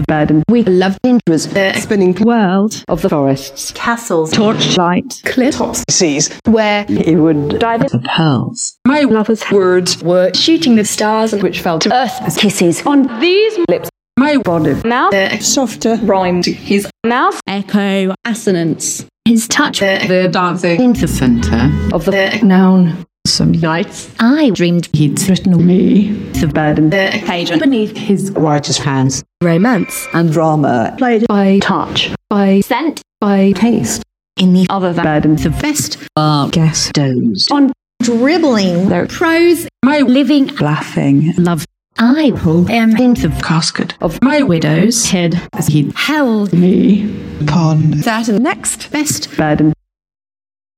the burden. We loved interest. The spinning world of the forests. castles, Torchlight. cliff tops, seas where He would dive the pearls. my lover's words were shooting the stars which fell to earth as Kisses on these lips. my body. now the softer rhymed his mouth Echo assonance. His touch. the, the dancing In the center of the the noun. Some nights I dreamed he'd written me the burden. the Page beneath his righteous hands romance and drama played by touch, by scent, by taste. In the other burden, the best are guest doze on dribbling their prose, my living, laughing, love. I am in the casket of my widow's head as he held me upon that next best burden